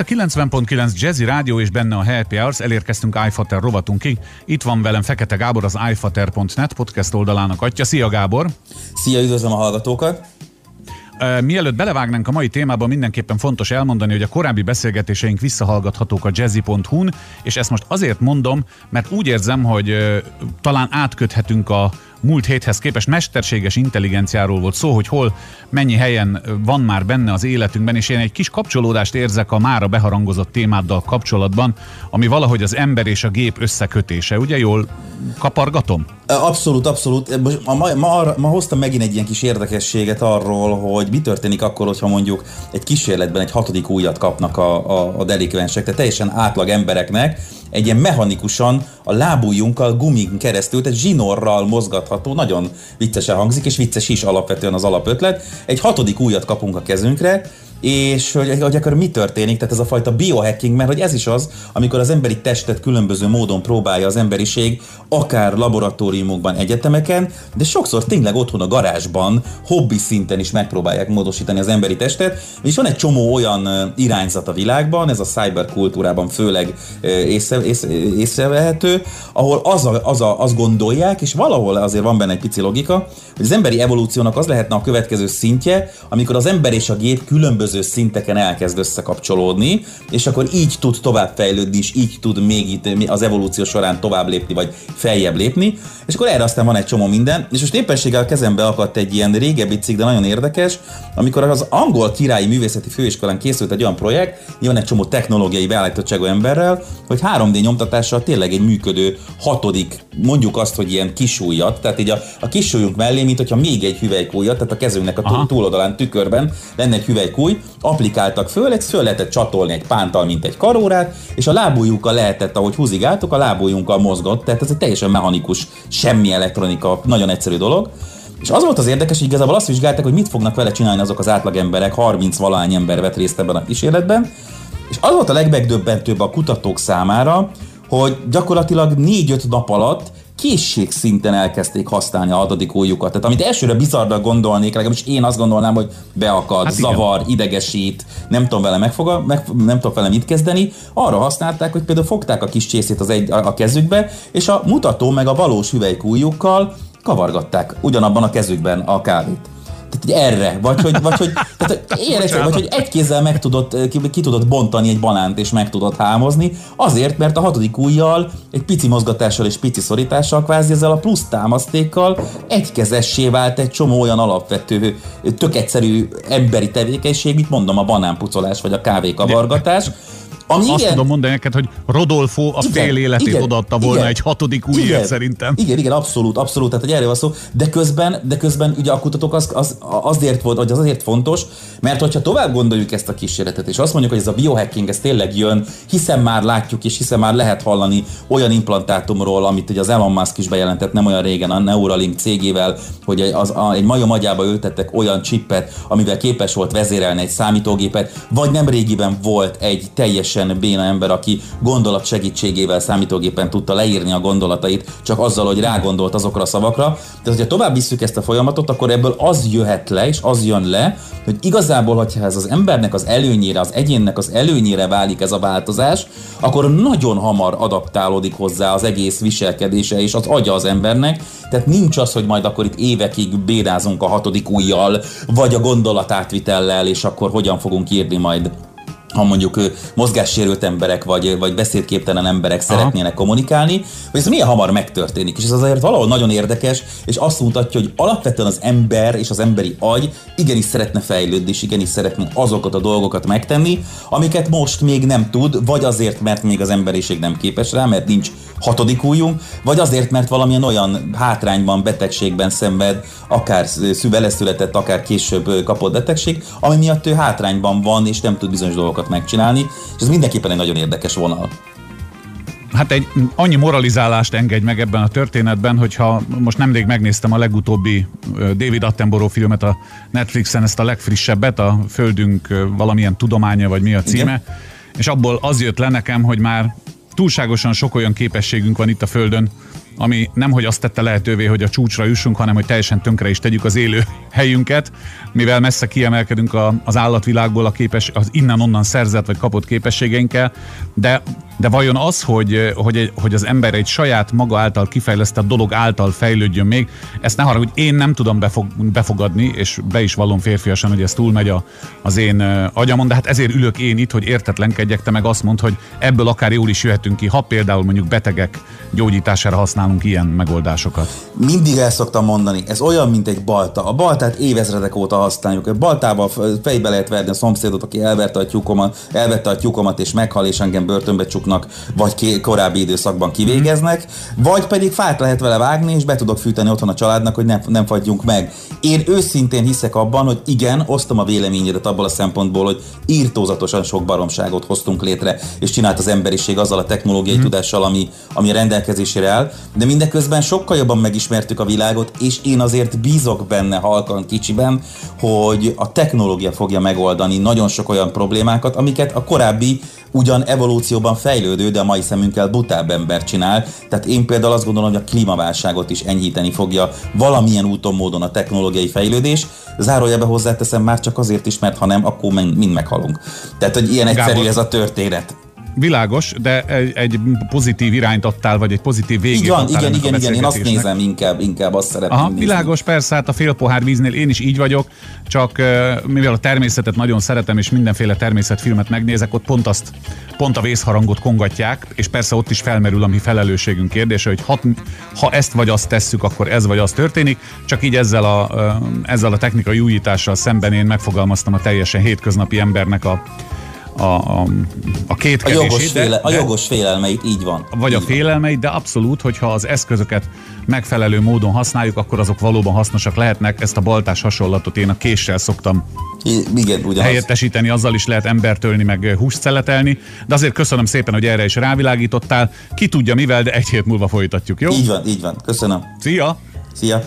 itt a 90.9 Jazzy Rádió és benne a Happy Hours, elérkeztünk iFater rovatunkig. Itt van velem Fekete Gábor, az iFater.net podcast oldalának atya. Szia Gábor! Szia, üdvözlöm a hallgatókat! Mielőtt belevágnánk a mai témába, mindenképpen fontos elmondani, hogy a korábbi beszélgetéseink visszahallgathatók a jazzy.hu-n, és ezt most azért mondom, mert úgy érzem, hogy talán átköthetünk a múlt héthez képest mesterséges intelligenciáról volt szó, hogy hol mennyi helyen van már benne az életünkben, és én egy kis kapcsolódást érzek a mára beharangozott témáddal kapcsolatban, ami valahogy az ember és a gép összekötése. Ugye jól kapargatom? Abszolút, abszolút. Ma, ma, ma, ma hoztam megint egy ilyen kis érdekességet arról, hogy mi történik akkor, hogyha mondjuk egy kísérletben egy hatodik újat kapnak a, a, a delikvensek, tehát teljesen átlag embereknek, egy ilyen mechanikusan a lábujjunkkal gumin keresztül, tehát zsinorral mozgatható, nagyon viccesen hangzik, és vicces is alapvetően az alapötlet. Egy hatodik újat kapunk a kezünkre, és hogy, hogy akkor mi történik, tehát ez a fajta biohacking, mert hogy ez is az, amikor az emberi testet különböző módon próbálja az emberiség, akár laboratóriumokban, egyetemeken, de sokszor tényleg otthon a garázsban, hobbi szinten is megpróbálják módosítani az emberi testet, és van egy csomó olyan irányzat a világban, ez a cyberkultúrában főleg észre, észre, észrevehető, ahol az a, az a, azt gondolják, és valahol azért van benne egy pici logika, hogy az emberi evolúciónak az lehetne a következő szintje, amikor az ember és a gép különböző különböző szinteken elkezd összekapcsolódni, és akkor így tud tovább fejlődni, és így tud még itt az evolúció során tovább lépni, vagy feljebb lépni, és akkor erre aztán van egy csomó minden, és most éppenséggel kezembe akadt egy ilyen régebbi cikk, de nagyon érdekes, amikor az angol királyi művészeti főiskolán készült egy olyan projekt, nyilván egy csomó technológiai beállítottságú emberrel, hogy 3D nyomtatással tényleg egy működő hatodik, mondjuk azt, hogy ilyen kisújat, tehát így a, a kisúlyunk mellé, mint hogyha még egy hüvelykújat, tehát a kezünknek a túloldalán tükörben lenne egy hüvelykúj, applikáltak föl, egy föl lehetett csatolni egy pántal, mint egy karórát, és a lábujjukkal lehetett, ahogy húzigáltuk, a lábujjunkkal mozgott, tehát ez egy teljesen mechanikus, semmi elektronika, nagyon egyszerű dolog. És az volt az érdekes, hogy igazából azt vizsgálták, hogy mit fognak vele csinálni azok az átlagemberek, 30 valány ember vett részt ebben a kísérletben, és az volt a legmegdöbbentőbb a kutatók számára, hogy gyakorlatilag 4-5 nap alatt készségszinten elkezdték használni a hatodik ujjukat. Tehát amit elsőre bizarra gondolnék, legalábbis én azt gondolnám, hogy beakad, hát zavar, idegesít, nem tudom vele megfoga, meg, nem tudom vele mit kezdeni, arra használták, hogy például fogták a kis csészét az egy, a, a kezükbe, és a mutató meg a valós hüvelykújjukkal kavargatták ugyanabban a kezükben a kávét tehát erre, vagy hogy, vagy hogy, tehát érezze, vagy hogy egy kézzel meg tudod, ki, ki tudod bontani egy banánt és meg tudod hámozni, azért, mert a hatodik ujjal, egy pici mozgatással és pici szorítással, kvázi ezzel a plusz támasztékkal egykezessé vált egy csomó olyan alapvető, tök egyszerű emberi tevékenység, mint mondom, a banánpucolás vagy a kávékavargatás, ami Azt igen, tudom mondani neked, hogy Rodolfo a igen, fél életét igen, odaadta volna igen, egy hatodik újért szerintem. Igen, igen, abszolút, abszolút, tehát hogy erről van szó, de közben, de közben ugye a kutatók az, az, azért volt, hogy az azért fontos, mert hogyha tovább gondoljuk ezt a kísérletet, és azt mondjuk, hogy ez a biohacking, ez tényleg jön, hiszen már látjuk, és hiszen már lehet hallani olyan implantátumról, amit ugye az Elon Musk is bejelentett nem olyan régen a Neuralink cégével, hogy az, a, egy majom agyába ültettek olyan csippet, amivel képes volt vezérelni egy számítógépet, vagy nem régiben volt egy teljesen teljesen béna ember, aki gondolat segítségével számítógépen tudta leírni a gondolatait, csak azzal, hogy rágondolt azokra a szavakra. Tehát, hogyha tovább visszük ezt a folyamatot, akkor ebből az jöhet le, és az jön le, hogy igazából, hogyha ez az embernek az előnyére, az egyénnek az előnyére válik ez a változás, akkor nagyon hamar adaptálódik hozzá az egész viselkedése és az agya az embernek. Tehát nincs az, hogy majd akkor itt évekig bédázunk a hatodik ujjal, vagy a gondolatátvitellel, és akkor hogyan fogunk írni majd ha mondjuk mozgássérült emberek vagy, vagy beszédképtelen emberek Aha. szeretnének kommunikálni, hogy ez milyen hamar megtörténik. És ez azért valahol nagyon érdekes, és azt mutatja, hogy alapvetően az ember és az emberi agy igenis szeretne fejlődni, és igenis szeretne azokat a dolgokat megtenni, amiket most még nem tud, vagy azért, mert még az emberiség nem képes rá, mert nincs hatodik újunk, vagy azért, mert valamilyen olyan hátrányban, betegségben szenved, akár vele született, akár később kapott betegség, ami miatt ő hátrányban van, és nem tud bizonyos dolgokat megcsinálni, és ez mindenképpen egy nagyon érdekes vonal. Hát egy annyi moralizálást engedj meg ebben a történetben, hogyha most nemrég megnéztem a legutóbbi David Attenborough filmet a Netflixen, ezt a legfrissebbet, a Földünk valamilyen tudománya, vagy mi a címe, Igen. és abból az jött le nekem, hogy már túlságosan sok olyan képességünk van itt a Földön, ami nem hogy azt tette lehetővé, hogy a csúcsra jussunk, hanem hogy teljesen tönkre is tegyük az élő helyünket, mivel messze kiemelkedünk a, az állatvilágból a képes, az innen-onnan szerzett vagy kapott képességeinkkel, de, de vajon az, hogy, hogy, hogy az ember egy saját maga által kifejlesztett dolog által fejlődjön még, ezt ne haragudj, én nem tudom befog, befogadni, és be is vallom férfiasan, hogy ez túlmegy a, az én agyamon, de hát ezért ülök én itt, hogy értetlenkedjek, te meg azt mond, hogy ebből akár jól is jöhetünk ki, ha például mondjuk betegek gyógyítására használunk ilyen megoldásokat. Mindig el szoktam mondani, ez olyan, mint egy balta. A baltát évezredek óta használjuk. A baltával fejbe lehet verni a szomszédot, aki elvette a tyúkomat, elvette a tyúkomat és meghal, és engem börtönbe csuknak, vagy ké- korábbi időszakban kivégeznek, vagy pedig fát lehet vele vágni, és be tudok fűteni otthon a családnak, hogy nem, nem fagyjunk meg. Én őszintén hiszek abban, hogy igen, osztom a véleményedet abból a szempontból, hogy írtózatosan sok baromságot hoztunk létre, és csinált az emberiség azzal a technológiai mm. tudással, ami, ami a rendelkezésére áll, de mindeközben sokkal jobban megismertük a világot, és én azért bízok benne halkan kicsiben, hogy a technológia fogja megoldani nagyon sok olyan problémákat, amiket a korábbi ugyan evolúcióban fejlődő, de a mai szemünkkel butább ember csinál. Tehát én például azt gondolom, hogy a klímaválságot is enyhíteni fogja valamilyen úton, módon a technológiai fejlődés. Zárójelbe hozzáteszem már csak azért is, mert ha nem, akkor mind meghalunk. Tehát, hogy ilyen egyszerű Gábor. ez a történet. Világos, de egy, egy pozitív irányt adtál, vagy egy pozitív végét Így van, igen, igen, igen, én azt nézem inkább, inkább azt szeretném Aha, nézni. Világos, persze, hát a fél pohár víznél én is így vagyok, csak mivel a természetet nagyon szeretem, és mindenféle természetfilmet megnézek, ott pont azt, pont a vészharangot kongatják, és persze ott is felmerül a mi felelősségünk kérdése, hogy ha, ha ezt vagy azt tesszük, akkor ez vagy az történik, csak így ezzel a, ezzel a technikai újítással szemben én megfogalmaztam a teljesen hétköznapi embernek a, a, a, a két a jogos, féle, a jogos félelmeit, így van. Vagy így a félelmeit, de abszolút, hogyha az eszközöket megfelelő módon használjuk, akkor azok valóban hasznosak lehetnek. Ezt a baltás hasonlatot én a késsel szoktam igen, ugyanaz. helyettesíteni, azzal is lehet embertölni, meg húst szeletelni. De azért köszönöm szépen, hogy erre is rávilágítottál. Ki tudja mivel, de egy hét múlva folytatjuk, jó? Így van, így van. Köszönöm. Szia! Szia!